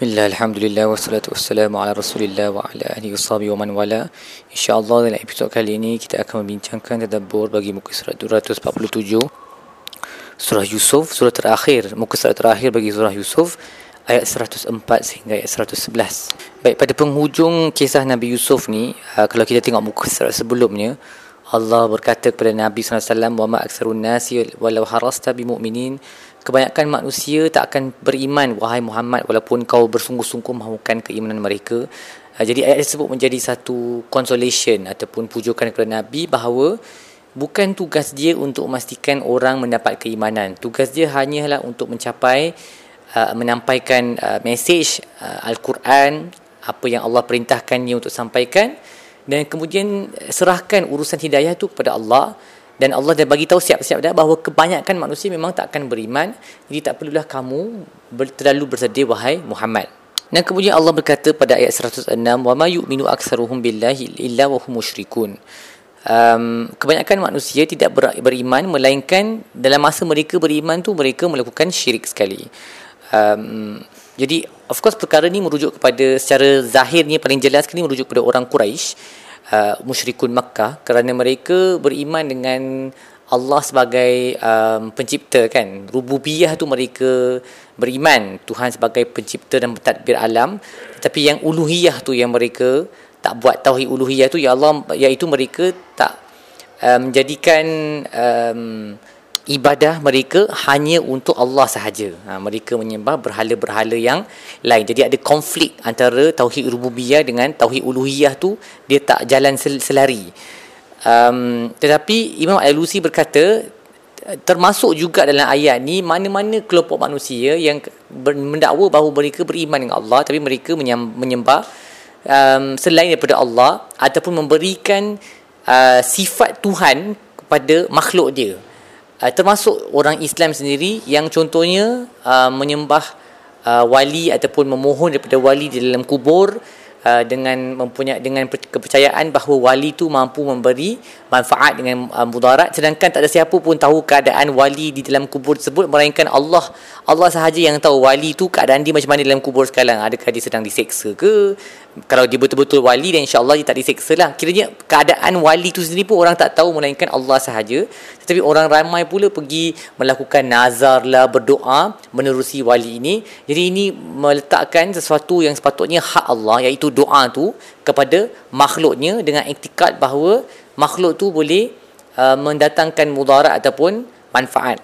Bismillah, Alhamdulillah, wassalatu wassalamu ala rasulillah wa ala ahli wassabi wa man wala. InsyaAllah dalam episod kali ini kita akan membincangkan tadabbur bagi muka surat 247 Surah Yusuf, surah terakhir, muka surat terakhir bagi surah Yusuf Ayat 104 sehingga ayat 111 Baik, pada penghujung kisah Nabi Yusuf ni uh, Kalau kita tengok muka surat sebelumnya Allah berkata kepada Nabi SAW Wa ma'aksarun nasi walau harasta bimu'minin. Kebanyakan manusia tak akan beriman wahai Muhammad walaupun kau bersungguh-sungguh mahukan keimanan mereka. Uh, jadi ayat tersebut menjadi satu consolation ataupun pujukan kepada Nabi bahawa bukan tugas dia untuk memastikan orang mendapat keimanan. Tugas dia hanyalah untuk mencapai uh, menampaikan uh, message al-Quran apa yang Allah perintahkannya untuk sampaikan dan kemudian serahkan urusan hidayah itu kepada Allah. Dan Allah dah bagi tahu siap-siap dah bahawa kebanyakan manusia memang tak akan beriman. Jadi tak perlulah kamu terlalu bersedia wahai Muhammad. Dan kemudian Allah berkata pada ayat 106 wa ma yu'minu aktsaruhum billahi illa wa hum musyrikun. Um, kebanyakan manusia tidak ber, beriman melainkan dalam masa mereka beriman tu mereka melakukan syirik sekali. Um, jadi of course perkara ni merujuk kepada secara zahirnya paling jelas ni merujuk kepada orang Quraisy uh, musyrikun Makkah. Kerana mereka beriman dengan Allah sebagai um, pencipta kan? Rububiyah tu mereka beriman Tuhan sebagai pencipta dan pentadbir alam. Tetapi yang uluhiyah tu yang mereka tak buat tauhid uluhiyah tu ya Allah iaitu mereka tak um, menjadikan um, ibadah mereka hanya untuk Allah sahaja. Ha, mereka menyembah berhala-berhala yang lain. Jadi ada konflik antara tauhid rububiyah dengan tauhid uluhiyah tu dia tak jalan sel- selari. Um, tetapi Imam Al-Alusi berkata termasuk juga dalam ayat ni mana-mana kelompok manusia yang mendakwa bahawa mereka beriman dengan Allah tapi mereka menyembah um, selain daripada Allah ataupun memberikan uh, sifat Tuhan kepada makhluk dia uh, termasuk orang Islam sendiri yang contohnya uh, menyembah uh, wali ataupun memohon daripada wali di dalam kubur uh, dengan mempunyai dengan kepercayaan bahawa wali itu mampu memberi manfaat dengan uh, mudarat. Sedangkan tak ada siapa pun tahu keadaan wali di dalam kubur tersebut melainkan Allah. Allah sahaja yang tahu wali itu keadaan dia macam mana dalam kubur sekarang. Adakah dia sedang diseksa ke? Kalau dia betul-betul wali dan insyaAllah dia tak diseksa lah. Kiranya keadaan wali itu sendiri pun orang tak tahu melainkan Allah sahaja tetapi orang ramai pula pergi melakukan nazar lah berdoa menerusi wali ini. Jadi ini meletakkan sesuatu yang sepatutnya hak Allah iaitu doa tu kepada makhluknya dengan iktikad bahawa makhluk tu boleh uh, mendatangkan mudarat ataupun manfaat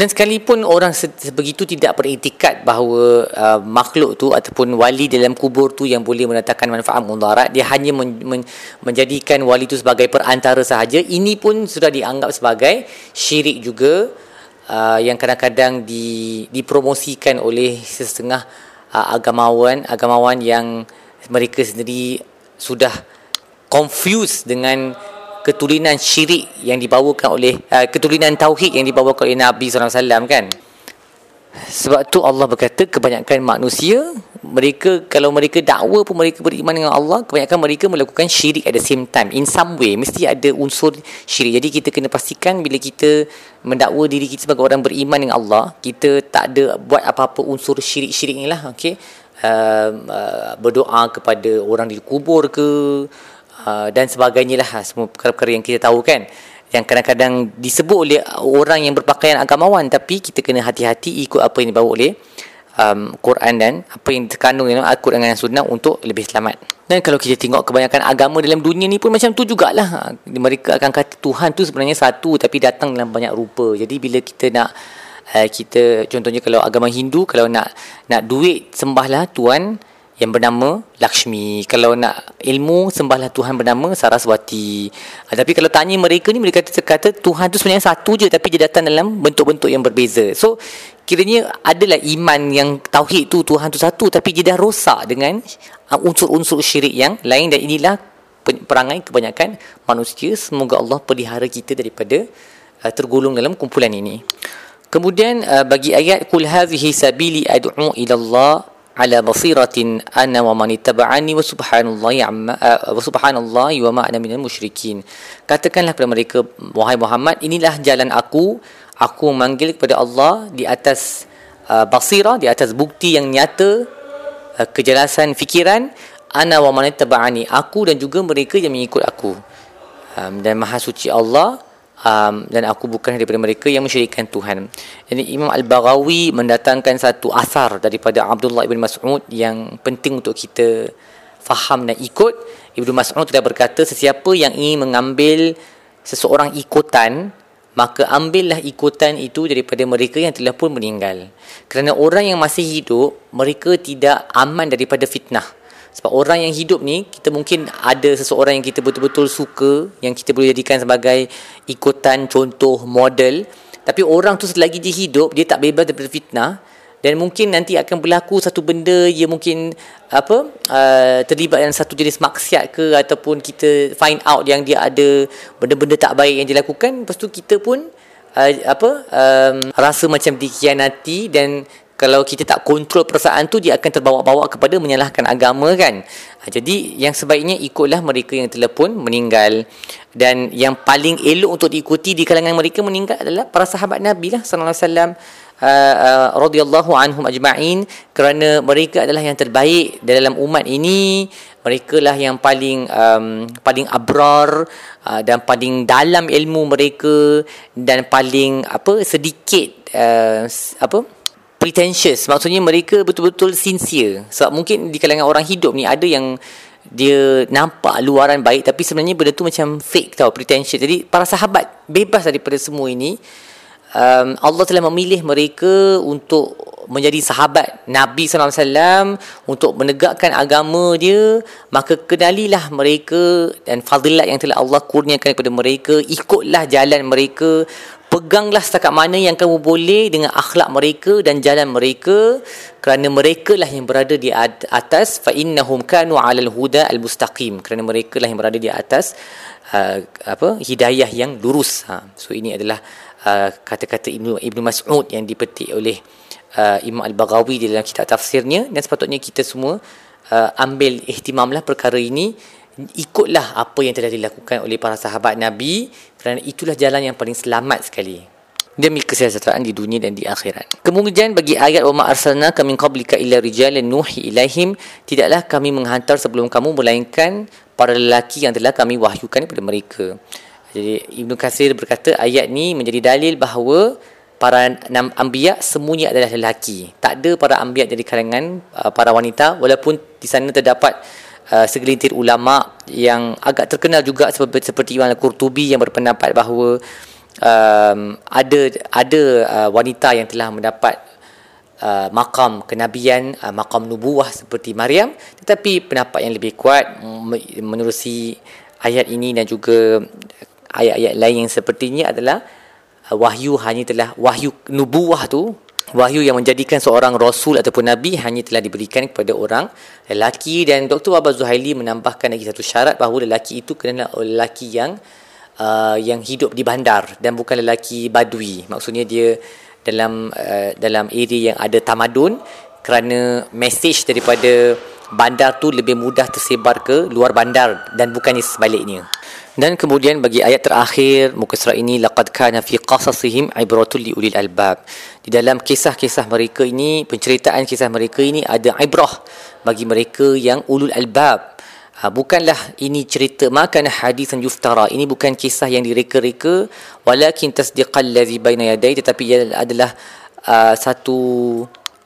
dan sekalipun orang sebegitu tidak beriktikad bahawa uh, makhluk tu ataupun wali dalam kubur tu yang boleh mendatangkan manfaat mudarat, dia hanya men- men- menjadikan wali tu sebagai perantara sahaja, ini pun sudah dianggap sebagai syirik juga uh, yang kadang-kadang di, dipromosikan oleh setengah uh, agamawan, agamawan yang mereka sendiri sudah confused dengan keturunan syirik yang dibawakan oleh uh, keturunan tauhid yang dibawakan oleh Nabi SAW kan? Sebab tu Allah berkata kebanyakan manusia mereka kalau mereka dakwa pun mereka beriman dengan Allah kebanyakan mereka melakukan syirik at the same time. In some way mesti ada unsur syirik. Jadi kita kena pastikan bila kita mendakwa diri kita sebagai orang beriman dengan Allah kita tak ada buat apa-apa unsur syirik-syirik ni lah okay? uh, uh, berdoa kepada orang di kubur ke uh, dan sebagainya lah. Semua perkara-perkara yang kita tahu kan yang kadang-kadang disebut oleh orang yang berpakaian agamawan tapi kita kena hati-hati ikut apa yang dibawa oleh um, Quran dan apa yang terkandung dalam Al-Quran dan Sunnah untuk lebih selamat. Dan kalau kita tengok kebanyakan agama dalam dunia ni pun macam tu jugalah. Mereka akan kata Tuhan tu sebenarnya satu tapi datang dalam banyak rupa. Jadi bila kita nak uh, kita contohnya kalau agama Hindu kalau nak nak duit sembahlah Tuhan yang bernama Lakshmi. Kalau nak ilmu, sembahlah Tuhan bernama Saraswati. Ha, tapi kalau tanya mereka ni, mereka kata, Tuhan tu sebenarnya satu je tapi dia datang dalam bentuk-bentuk yang berbeza. So, kiranya adalah iman yang tauhid tu Tuhan tu satu tapi dia dah rosak dengan uh, unsur-unsur syirik yang lain dan inilah perangai kebanyakan manusia. Semoga Allah pelihara kita daripada uh, tergolong dalam kumpulan ini. Kemudian uh, bagi ayat kul hadhihi sabili ad'u ila Allah ala basiratin ana wa man ittaba'ani wa subhanallahi amma uh, wa subhanallahi wa ma ana minal musyrikin. Katakanlah kepada mereka wahai Muhammad inilah jalan aku. Aku memanggil kepada Allah di atas uh, basirah di atas bukti yang nyata uh, kejelasan fikiran. Ana wa man tabani aku dan juga mereka yang mengikut aku. Um, dan maha suci Allah um, dan aku bukan daripada mereka yang mensyirikkan Tuhan. Jadi Imam Al-Baghawi mendatangkan satu asar daripada Abdullah ibn Mas'ud yang penting untuk kita faham dan ikut. Ibnu Mas'ud telah berkata sesiapa yang ingin mengambil seseorang ikutan maka ambillah ikutan itu daripada mereka yang telah pun meninggal. Kerana orang yang masih hidup mereka tidak aman daripada fitnah sebab orang yang hidup ni kita mungkin ada seseorang yang kita betul-betul suka yang kita boleh jadikan sebagai ikutan contoh model. Tapi orang tu selagi dia hidup dia tak bebas daripada fitnah. Dan mungkin nanti akan berlaku satu benda yang mungkin apa uh, terlibat dalam satu jenis maksiat ke ataupun kita find out yang dia ada benda-benda tak baik yang dilakukan lepas tu kita pun uh, apa um, rasa macam dikhianati dan kalau kita tak kontrol perasaan tu dia akan terbawa-bawa kepada menyalahkan agama kan? Ha, jadi yang sebaiknya ikutlah mereka yang telah pun meninggal. Dan yang paling elok untuk diikuti di kalangan mereka meninggal adalah para sahabat Nabi lah sallallahu alaihi wasallam uh, uh, radhiyallahu anhum ajma'in. Kerana mereka adalah yang terbaik dalam umat ini. Mereka lah yang paling um, paling abrar uh, dan paling dalam ilmu mereka dan paling apa sedikit uh, apa pretentious. Maksudnya mereka betul-betul sincere. Sebab mungkin di kalangan orang hidup ni ada yang dia nampak luaran baik tapi sebenarnya benda tu macam fake tau pretentious. Jadi para sahabat bebas daripada semua ini. Um, Allah telah memilih mereka untuk menjadi sahabat Nabi SAW untuk menegakkan agama dia. Maka kenalilah mereka dan fadilat yang telah Allah kurniakan kepada mereka. Ikutlah jalan mereka peganglah setakat mana yang kamu boleh dengan akhlak mereka dan jalan mereka. Kerana mereka lah yang berada di atas. Fa innahum kanu alal huda al mustaqim kerana mereka lah yang berada di atas uh, apa hidayah yang lurus. Ha so ini adalah uh, kata-kata Ibnu Ibnu Mas'ud yang dipetik oleh uh, Imam Al-Baghawi dalam kitab tafsirnya. Dan sepatutnya kita semua uh, ambil ihtimamlah perkara ini ikutlah apa yang telah dilakukan oleh para sahabat Nabi kerana itulah jalan yang paling selamat sekali demi kesejahteraan di dunia dan di akhirat. Kemudian bagi ayat wa ma arsalna min qablika illa rijalan nuhi ilaihim tidaklah kami menghantar sebelum kamu melainkan para lelaki yang telah kami wahyukan kepada mereka. Jadi Ibnu Katsir berkata ayat ni menjadi dalil bahawa para anbiya semuanya adalah lelaki. Tak ada para anbiya dari kalangan uh, para wanita walaupun di sana terdapat uh, segelintir ulama yang agak terkenal juga seperti seperti Imam Al-Qurtubi yang berpendapat bahawa um, ada ada uh, wanita yang telah mendapat uh, makam kenabian uh, makam nubuah seperti Maryam. Tetapi pendapat yang lebih kuat menerusi ayat ini dan juga ayat-ayat lain yang sepertinya adalah uh, wahyu hanya telah wahyu nubuah tu wahyu yang menjadikan seorang rasul ataupun nabi hanya telah diberikan kepada orang lelaki dan Dr. Wabah Zuhaili menambahkan lagi satu syarat bahawa lelaki itu kena lelaki yang uh, yang hidup di bandar dan bukan lelaki badui maksudnya dia dalam uh, dalam area yang ada tamadun kerana message daripada bandar tu lebih mudah tersebar ke luar bandar dan bukannya sebaliknya dan kemudian bagi ayat terakhir muka surat ini laqad kana fi qasasihim ibratul li ulil albab. Di dalam kisah-kisah mereka ini, penceritaan kisah mereka ini ada ibrah bagi mereka yang ulul albab. Ha, bukanlah ini cerita makan hadis yang yuftara. Ini bukan kisah yang direka-reka walakin tasdiqal ladzi baina yaday tetapi ia adalah uh, satu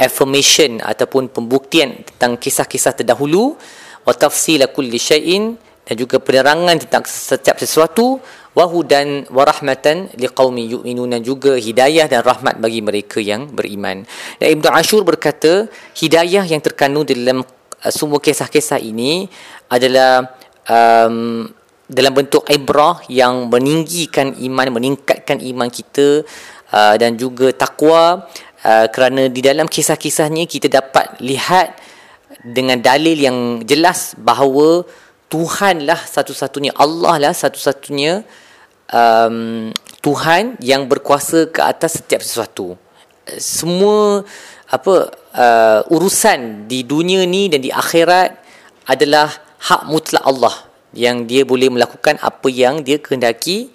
affirmation ataupun pembuktian tentang kisah-kisah terdahulu wa tafsila kulli syai'in dan juga penerangan tentang setiap sesuatu wahudan warahmatan liqaumi yu'minun dan juga hidayah dan rahmat bagi mereka yang beriman. Dan Ibnu Ashur berkata, hidayah yang terkandung dalam uh, semua kisah-kisah ini adalah um, dalam bentuk ibrah yang meninggikan iman, meningkatkan iman kita uh, dan juga takwa uh, kerana di dalam kisah-kisahnya kita dapat lihat dengan dalil yang jelas bahawa Tuhan lah satu-satunya Allah lah satu-satunya um, Tuhan yang berkuasa ke atas setiap sesuatu. Semua apa uh, urusan di dunia ni dan di akhirat adalah hak mutlak Allah yang dia boleh melakukan apa yang dia kehendaki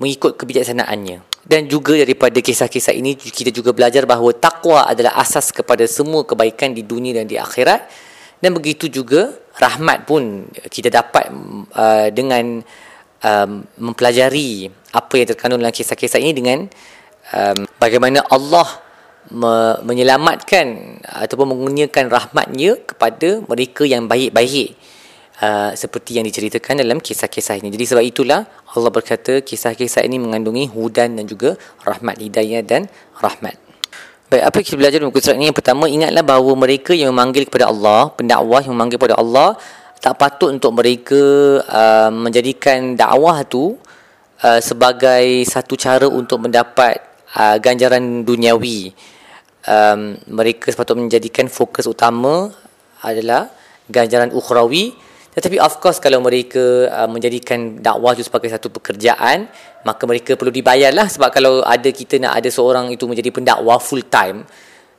mengikut kebijaksanaannya. Dan juga daripada kisah-kisah ini kita juga belajar bahawa takwa adalah asas kepada semua kebaikan di dunia dan di akhirat. Dan begitu juga rahmat pun kita dapat uh, dengan um, mempelajari apa yang terkandung dalam kisah-kisah ini dengan um, bagaimana Allah me- menyelamatkan ataupun mengurniakan rahmatnya kepada mereka yang baik-baik uh, seperti yang diceritakan dalam kisah-kisah ini. Jadi sebab itulah Allah berkata kisah-kisah ini mengandungi hudan dan juga rahmat hidayah dan rahmat. Baik, apa kita belajar dalam surat ini? Yang pertama, ingatlah bahawa mereka yang memanggil kepada Allah, pendakwah yang memanggil kepada Allah, tak patut untuk mereka uh, menjadikan dakwah tu uh, sebagai satu cara untuk mendapat uh, ganjaran duniawi. Um, mereka sepatutnya menjadikan fokus utama adalah ganjaran ukhrawi tetapi of course kalau mereka uh, menjadikan dakwah itu sebagai satu pekerjaan maka mereka perlu dibayarlah. Sebab kalau ada kita nak ada seorang itu menjadi pendakwah full time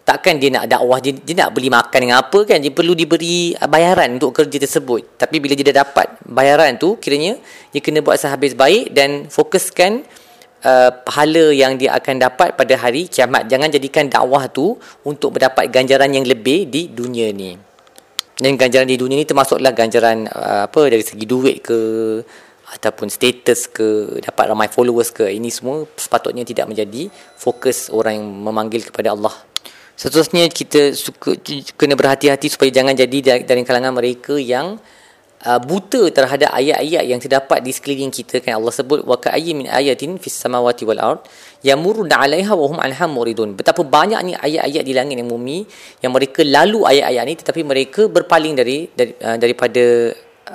takkan dia nak dakwah dia, dia nak beli makan dengan apa kan? Dia perlu diberi uh, bayaran untuk kerja tersebut. Tapi bila dia dah dapat bayaran tu kiranya dia kena buat sehabis baik dan fokuskan uh, pahala yang dia akan dapat pada hari kiamat. Jangan jadikan dakwah tu untuk mendapat ganjaran yang lebih di dunia ni dan ganjaran di dunia ni termasuklah ganjaran uh, apa dari segi duit ke ataupun status ke dapat ramai followers ke ini semua sepatutnya tidak menjadi fokus orang yang memanggil kepada Allah. Seterusnya kita suka kena berhati-hati supaya jangan jadi dari kalangan mereka yang uh, buta terhadap ayat-ayat yang terdapat di sekeliling kita kan Allah sebut wa ka'ayyin min ayatin fis samawati wal ard yamurruna 'alaiha wa hum 'anha muridun. Betapa banyaknya ayat-ayat di langit dan bumi yang mereka lalu ayat-ayat ini tetapi mereka berpaling dari, dari uh, daripada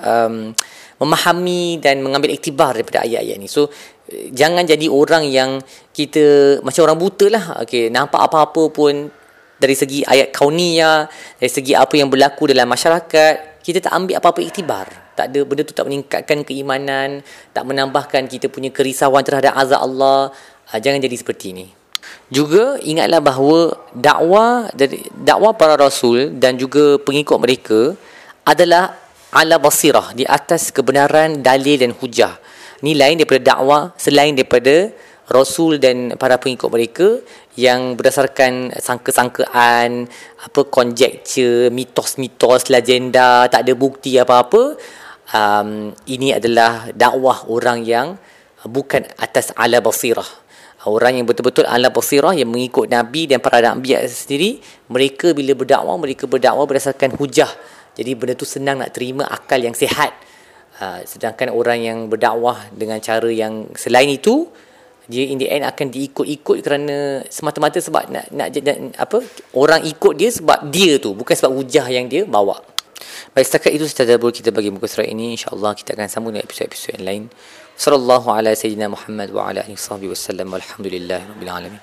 um, memahami dan mengambil iktibar daripada ayat-ayat ini. So jangan jadi orang yang kita macam orang buta lah. Okay, nampak apa-apa pun dari segi ayat kauniyah, dari segi apa yang berlaku dalam masyarakat, kita tak ambil apa-apa iktibar. Tak ada benda tu tak meningkatkan keimanan, tak menambahkan kita punya kerisauan terhadap azab Allah. Ha, jangan jadi seperti ini. Juga ingatlah bahawa dakwah dari dakwah para rasul dan juga pengikut mereka adalah ala basirah di atas kebenaran dalil dan hujah. Ini lain daripada dakwah selain daripada rasul dan para pengikut mereka yang berdasarkan sangka-sangkaan apa conjecture mitos-mitos legenda tak ada bukti apa-apa um, ini adalah dakwah orang yang bukan atas ala basirah. Orang yang betul-betul ala basirah yang mengikut nabi dan para nabi sendiri mereka bila berdakwah mereka berdakwah berdasarkan hujah. Jadi benda tu senang nak terima akal yang sihat. Uh, sedangkan orang yang berdakwah dengan cara yang selain itu dia in the end akan diikut-ikut kerana semata-mata sebab nak, nak, nak apa orang ikut dia sebab dia tu bukan sebab hujah yang dia bawa. Baik setakat itu tadabbur kita bagi muka surat ini. Insyaallah kita akan sambung dengan episod-episod yang lain. Sallallahu ala sayyidina muhammad wa ala alihi wasallam walhamdulillahirabbil alamin